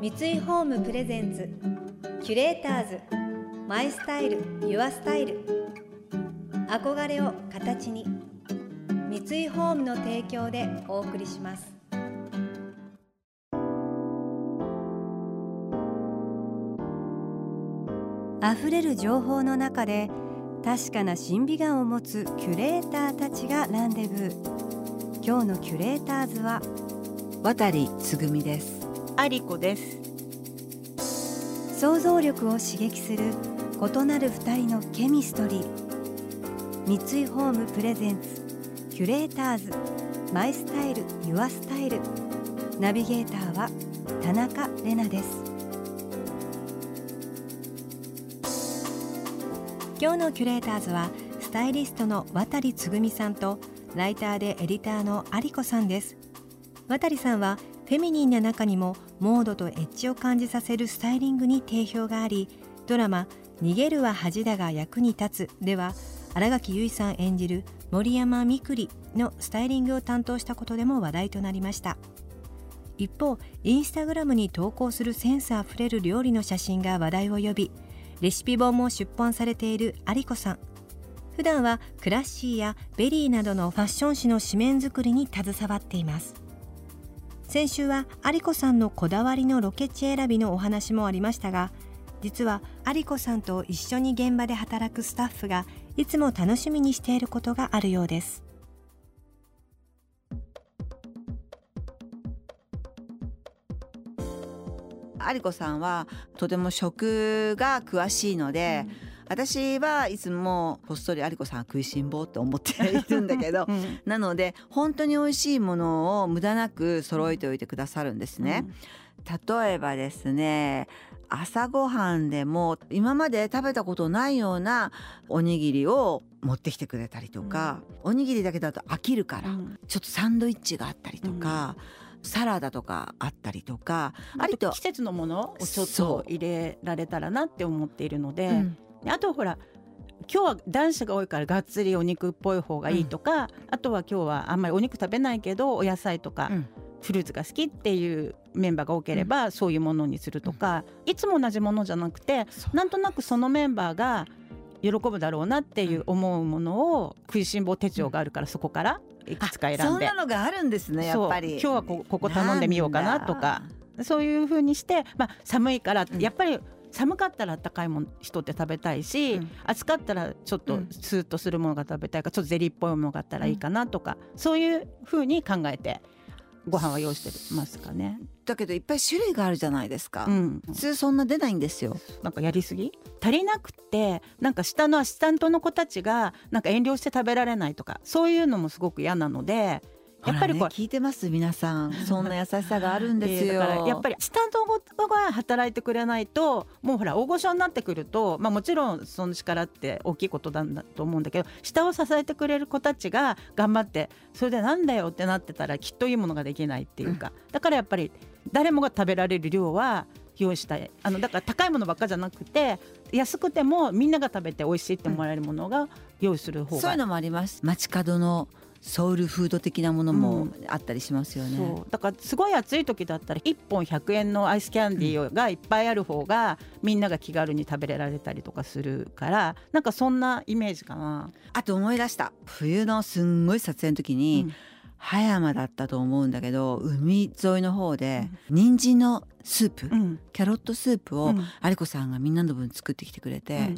三井ホームプレゼンツキュレーターズマイスタイルユアスタイル。憧れを形に三井ホームの提供でお送りします。溢れる情報の中で確かな審美眼を持つキュレーターたちがランデブー。今日のキュレーターズは渡つぐみです。アリコです。想像力を刺激する異なる二人のケミストリー。三井ホームプレゼンツキュレーターズ。マイスタイルユアスタイル。ナビゲーターは田中れなです。今日のキュレーターズはスタイリストの渡つぐみさんとライターでエディターの有子さんです。渡さんはフェミニンな中にもモードとエッジを感じさせるスタイリングに定評がありドラマ「逃げるは恥だが役に立つ」では新垣結衣さん演じる森山みくりのスタイリングを担当したことでも話題となりました。一方インスタグラムに投稿するセンスあふれる料理の写真が話題を呼びレシピ本も出版されている有子さん。普段は CLASSY. や VERY などのファッション誌の紙面作りに携わっています。先週は有子さんのこだわりのロケ地選びのお話もありましたが実は有子さんと一緒に現場で働くスタッフがいつも楽しみにしていることがあるようです。有子さんはとても食が詳しいので、うん、私はいつもこっそり有子さん食いしん坊って思っているんだけど、うん、なので本当に美味しいものを無駄なく揃えておいてくださるんですね。うん、例えばですね朝ごはんでも今まで食べたことないようなおにぎりを持ってきてくれたりとか、おにぎりだけだと飽きるから、ちょっとサンドイッチがあったりとか。サラダとかあったりとかあと季節のものをちょっと入れられたらなって思っているので、うん、あとほら今日は男子が多いからがっつりお肉っぽい方がいいとか、うん、あとは今日はあんまりお肉食べないけどお野菜とか、フルーツが好きっていうメンバーが多ければ、そういうものにするとか、いつも同じものじゃなくてなんとなくそのメンバーが喜ぶだろうなっていう思うものを食いしん坊手帳があるからそこからいくつか選んで。そんなのがあるんですねやっぱり。今日はここ頼んでみようかなとかそういうふうにして、まあ、寒いからやっぱり、寒かったら温かいもの人って食べたいし、うん、暑かったらちょっとスーッとするものが食べたいからちょっとゼリーっぽいものがあったらいいかなとか、うん、そういうふうに考えてご飯は用意してますかね。だけどいっぱい種類があるじゃないですか、うん、普通そんな出ないんですよ。なんかやりすぎ？足りなくてなんか下のアシスタントの子たちがなんか遠慮して食べられないとかそういうのもすごく嫌なのでやっぱりこう、ね、聞いてます皆さん。そんな優しさがあるんですよ、えー、やっぱりスタントが働いてくれないともうほら大御所になってくると、まあ、もちろんその力って大きいことなんだと思うんだけど下を支えてくれる子たちが頑張ってそれでなんだよってなってたらきっといいものができないっていうか、うん、だからやっぱり誰もが食べられる量は用意したい。あのだから高いものばっかじゃなくて安くてもみんなが食べて美味しいって思われるものが用意する方が、うん、そういうのもあります。街角のソウルフード的なものもあったりしますよね、う。ん、だからすごい暑い時だったら1本100円のアイスキャンディーがいっぱいある方がみんなが気軽に食べられたりとかするからなんかそんなイメージかな。あと思い出した。冬のすんごい撮影の時に、うん。葉山だったと思うんだけど海沿いの方で人参のスープ、うん、キャロットスープを有子さんがみんなの分作ってきてくれて、うん、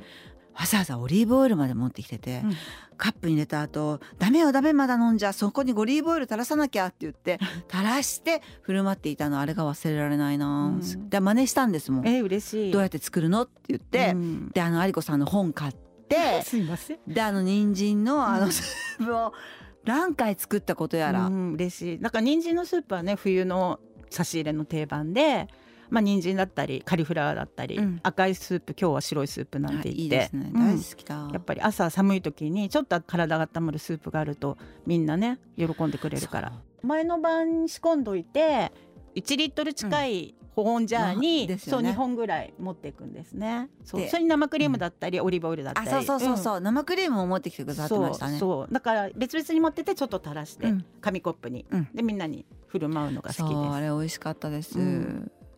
わざわざオリーブオイルまで持ってきてて、うん、カップに入れた後ダメよダメまだ飲んじゃそこにオリーブオイル垂らさなきゃって言って 垂らして振る舞っていたの。あれが忘れられないな、うん、で真似したんですもん、えー、嬉しい。どうやって作るのって言って、うん、であの有子さんの本買って すいません。であの人参のあのスープを何回作ったことやら、うん、嬉しい。なんか人参のスープはね冬の差し入れの定番でまあ人参だったりカリフラワーだったり、うん、赤いスープ今日は白いスープなんて言って、ね、大好きだ、やっぱり朝寒い時にちょっと体が温まるスープがあるとみんなね喜んでくれるから。前の晩仕込んどいて1リットル近い保温ジャーに、ね、そう2本ぐらい持っていくんですね。そうそれに生クリームだったり、うん、オリーブオイルだったり。そうそうそうそう、うん、生クリームを持ってきてくださってましたね。そうだから別々に持っててちょっと垂らして、紙コップに、でみんなに振る舞うのが好きです。あれ美味しかったです、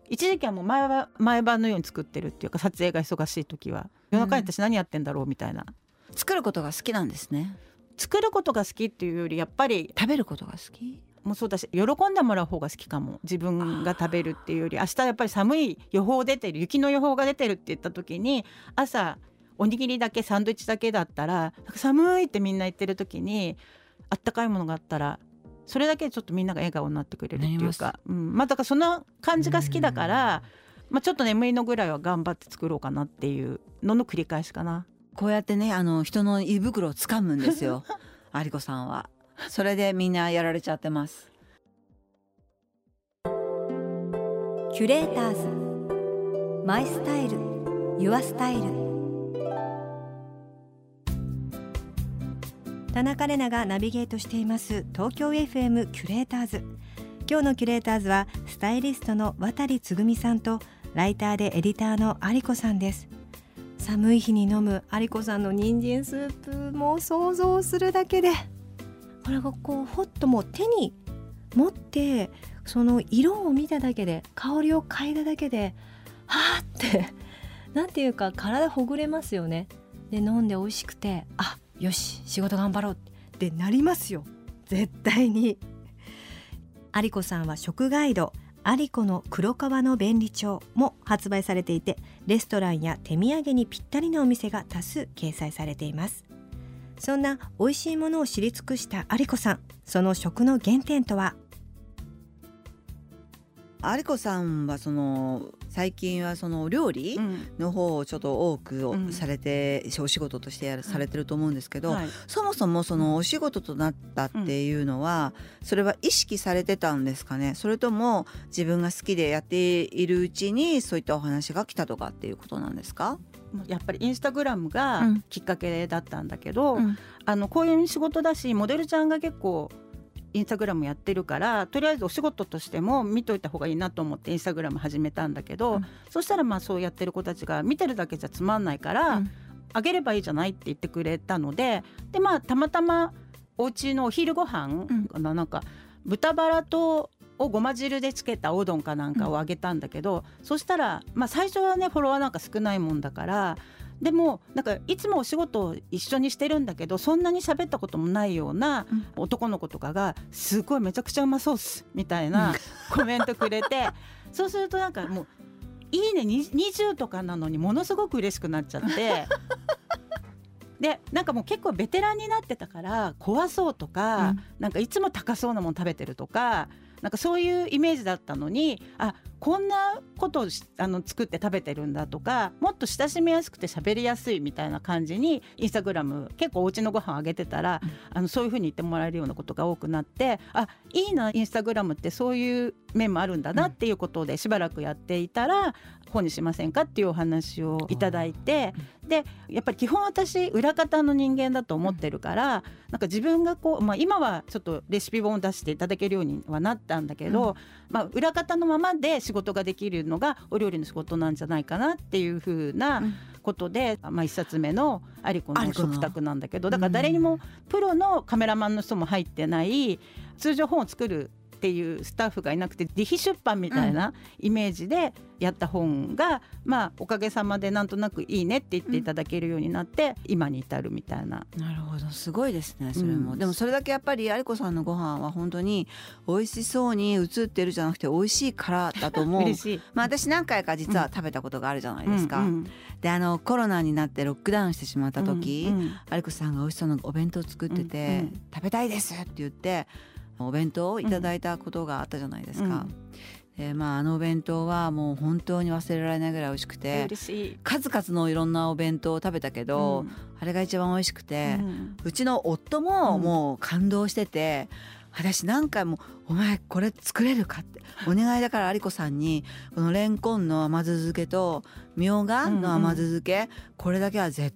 一時期はもう前は毎晩のように作ってるっていうか撮影が忙しい時は。夜中に私何やってんだろうみたいな、作ることが好きなんですね。作ることが好きっていうよりやっぱり食べることが好き？もそうだし喜んでもらう方が好きかも。自分が食べるっていうより明日やっぱり寒い予報出てる雪の予報が出てるって言った時に朝おにぎりだけサンドイッチだけだったら寒いってみんな言ってる時にあったかいものがあったらそれだけでちょっとみんなが笑顔になってくれるっていうか、うん、まあだからその感じが好きだから、まあ、ちょっと眠いのぐらいは頑張って作ろうかなっていうのの繰り返しかな。こうやってねあの人の胃袋を掴むんですよ。有子さんは。それでみんなやられちゃってます。キュレーターズ。マイスタイル。ユアスタイル田中れながナビゲートしています。東京 FM キュレーターズ。今日のキュレーターズはスタイリストの渡つぐみさんとライターでエディターの有子さんです。寒い日に飲む有子さんの人参スープも想像するだけでこれがこうほっともう手に持ってその色を見ただけで香りを嗅いだだけではあってなんていうか体ほぐれますよね。で飲んで美味しくてあよし仕事頑張ろう。ってなりますよ。絶対に。有子さんは食ガイド。有子の黒川の便利帳も発売されていてレストランや手土産にぴったりなお店が多数掲載されています。そんな美味しいものを知り尽くした有子さんその食の原点とは？有子さんはその最近はそのお料理うん。の方をちょっと多くうん。されて、お仕事としてやるされてると思うんですけど、はい。そもそもそのお仕事となったっていうのは、それは意識されてたんですかね？それとも自分が好きでやっているうちにそういったお話が来たとかっていうことなんですか、やっぱりインスタグラムがうん。きっかけだったんだけど、うん。あのこういう仕事だしモデルちゃんが結構インスタグラムやってるからとりあえずお仕事としても見といた方がいいなと思ってインスタグラム始めたんだけど、うん。そしたらまあそうやってる子たちが見てるだけじゃつまんないから、うん。あげればいいじゃないって言ってくれたのででまあたまたまお家のお昼ご飯うん。かななんか豚バラとをごま汁でつけたおうどんかなんかをあげたんだけど、そしたら、まあ、最初はねフォロワーなんか少ないもんだからでもなんかいつもお仕事を一緒にしてるんだけどそんなに喋ったこともないようなうん。男の子とかが「すごいめちゃくちゃうまそうっす」みたいなコメントくれて そうするとなんかもう「いいねに20」とかなのにものすごく嬉しくなっちゃって。でなんかもう結構ベテランになってたから怖そうとか、うん。なんかいつも高そうなもの食べてるとかなんかそういうイメージだったのにあこんなことをしあの作って食べてるんだとかもっと親しみやすくて喋りやすいみたいな感じにインスタグラム結構お家のご飯あげてたら、あのそういうふうに言ってもらえるようなことが多くなってあいいなインスタグラムってそういう面もあるんだなっていうことでしばらくやっていたら本にしませんかっていうお話をいただいてでやっぱり基本私裏方の人間だと思ってるからなんか自分がこう、まあ、今はちょっとレシピ本を出していただけるようにはなったんだけど、まあ、裏方のままで仕事ができるのがお料理の仕事なんじゃないかなっていうふうなうん。ことで、まあ、一冊目の「アリコのアリコの。食卓」なんだけどだから誰にもプロのカメラマンの人も入ってない通常本を作るっていうスタッフがいなくて自費出版みたいなイメージでやった本が、まあおかげさまでなんとなくいいねって言っていただけるようになって、今に至るみたいな。なるほど。すごいですねそれも、うんでもそれだけやっぱり有子さんのご飯は本当に美味しそうに映ってるじゃなくて美味しいからだと思う。嬉しい。まあ私何回か実は食べたことがあるじゃないですか、うん。うん。であのコロナになってロックダウンしてしまった時、うん。うん。有子さんが美味しそうなお弁当作ってて、うん。うん。食べたいですって言ってお弁当をいただいたことがあったじゃないですか、でまああのお弁当はもう本当に忘れられないぐらい美味しくて。数々のいろんなお弁当を食べたけど、うんあれが一番美味しくて、うんうちの夫もうんもう感動してて、私何回も「お前これ作れるか?」ってお願いだから有子さんにこのレンコンの甘酢漬けとみょうがの甘酢漬け、これだけは絶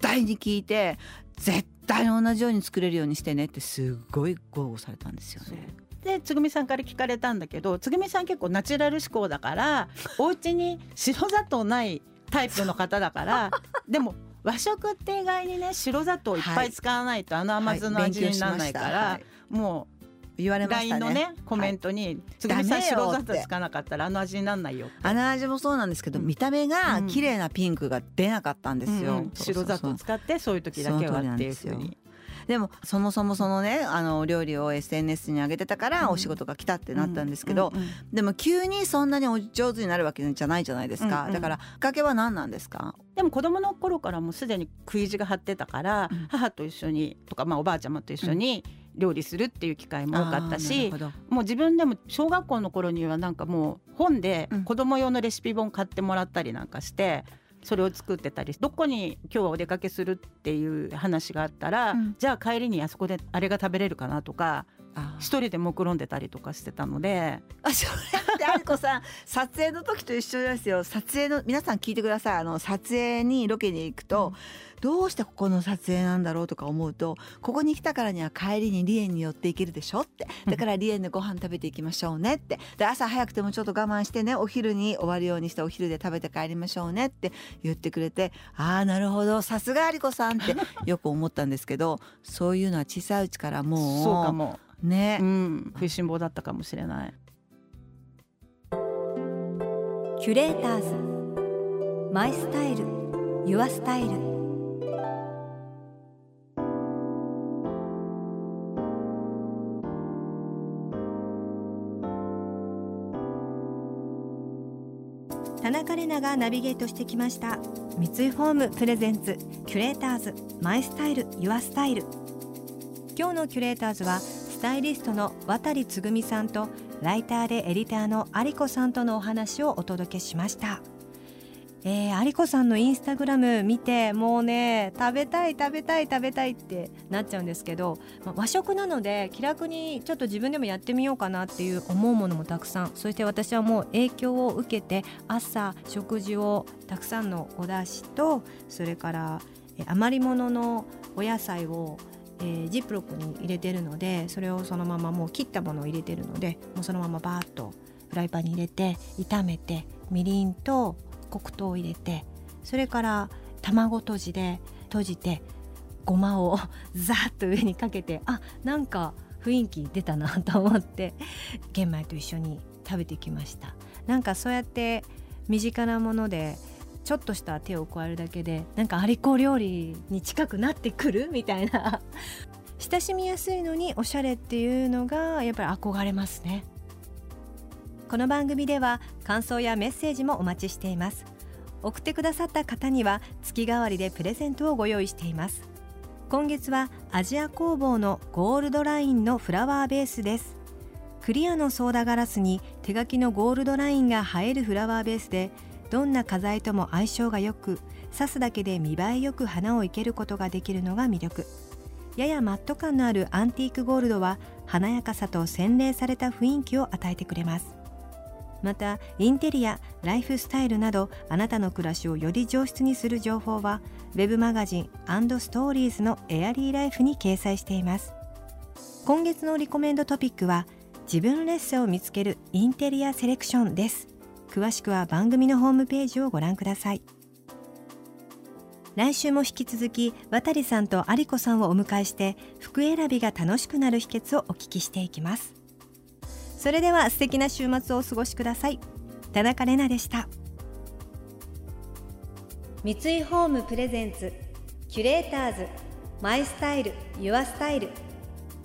対に聞いて絶対に同じように作れるようにしてねってすっごい豪語されたんですよね。でつぐみさんから聞かれたんだけどつぐみさん結構ナチュラル思考だからお家に白砂糖ないタイプの方だから でも和食って意外にね白砂糖いっぱい使わないと、あの甘酢の味にならないから、はい。もう言われました LINE のねコメントに「つぐみさん白砂糖つかなかったらあの味になんないよ」あの味もそうなんですけど、見た目が綺麗なピンクが出なかったんですよ、白砂糖使ってそういう時だけはっていうふうに。でもそもそもそのねあの料理を SNS に上げてたからお仕事が来たってなったんですけど、でも急にそんなにお上手になるわけじゃないじゃないですか、だからきっかけは何なんですか？でも子供の頃からもうすでに食い地が張ってたから、母と一緒にとか、まあ、おばあちゃまと一緒に料理するっていう機会も多かったし、もう自分でも小学校の頃にはなんかもう本で子供用のレシピ本買ってもらったりなんかして。それを作ってたりどこに今日はお出かけするっていう話があったら、うん、じゃあ帰りにあそこであれが食べれるかなとか一人で目論んでたりとかしてたのであそれってありこさん撮影の時と一緒ですよ。撮影の皆さん聞いてください。あの撮影にロケに行くと、うん、どうしてここの撮影なんだろうとか思うとここに来たからには帰りに梨園に寄っていけるでしょって。だから梨園でご飯食べていきましょうねって。で朝早くてもちょっと我慢してねお昼に終わるようにしてお昼で食べて帰りましょうねって言ってくれてああなるほど。さすがありこさんって よく思ったんですけどそういうのは小さいうちからもうそうかも。ね、うん、食いしん坊だったかもしれないキュレーターズ。マイスタイル。ユアスタイル。田中れながナビゲートしてきました。三井ホームプレゼンツ。キュレーターズ。マイスタイル。ユアスタイル。今日のキュレーターズはスタイリストの渡つぐみさんとライターでエディターの有子さんとのお話をお届けしました。えー、有子さんのインスタグラム見てもうね食べたい食べたい食べたいってなっちゃうんですけど、まあ、和食なので気楽にちょっと自分でもやってみようかなっていう思うものもたくさんそして私はもう影響を受けて朝食事をたくさんのお出汁とそれから余り物のお野菜をえー、ジップロックに入れてるのでそれをそのままもう切ったものを入れてるのでもうそのままバーッとフライパンに入れて炒めてみりんと黒糖を入れてそれから卵とじで閉じてごまを ザーッと上にかけてあなんか雰囲気出たなと思って玄米と一緒に食べてきました。なんかそうやって身近なものでちょっとした手を加えるだけでなんかアリコ料理に近くなってくるみたいな。親しみやすいのにおしゃれっていうのがやっぱり憧れますね。この番組では感想やメッセージもお待ちしています。送ってくださった方には月替わりでプレゼントをご用意しています。今月はアジア工房のゴールドラインのフラワーベースです。クリアのソーダガラスに手書きのゴールドラインが映えるフラワーベースでどんな花材とも相性が良く刺すだけで見栄えよく花を生けることができるのが魅力。ややマット感のあるアンティークゴールドは華やかさと洗練された雰囲気を与えてくれます。またインテリアライフスタイルなどあなたの暮らしをより上質にする情報は web マガジンストーリーズのエアリーライフに掲載しています。今月のリコメンドトピックは自分レッスンを見つけるインテリアセレクションです。詳しくは番組のホームページをご覧ください。来週も引き続き渡さんと有子さんをお迎えして服選びが楽しくなる秘訣をお聞きしていきます。それでは素敵な週末をお過ごしください。田中れなでした。三井ホームプレゼンツキュレーターズマイスタイルユアスタイル。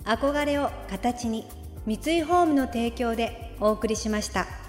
憧れを形に三井ホームの提供でお送りしました。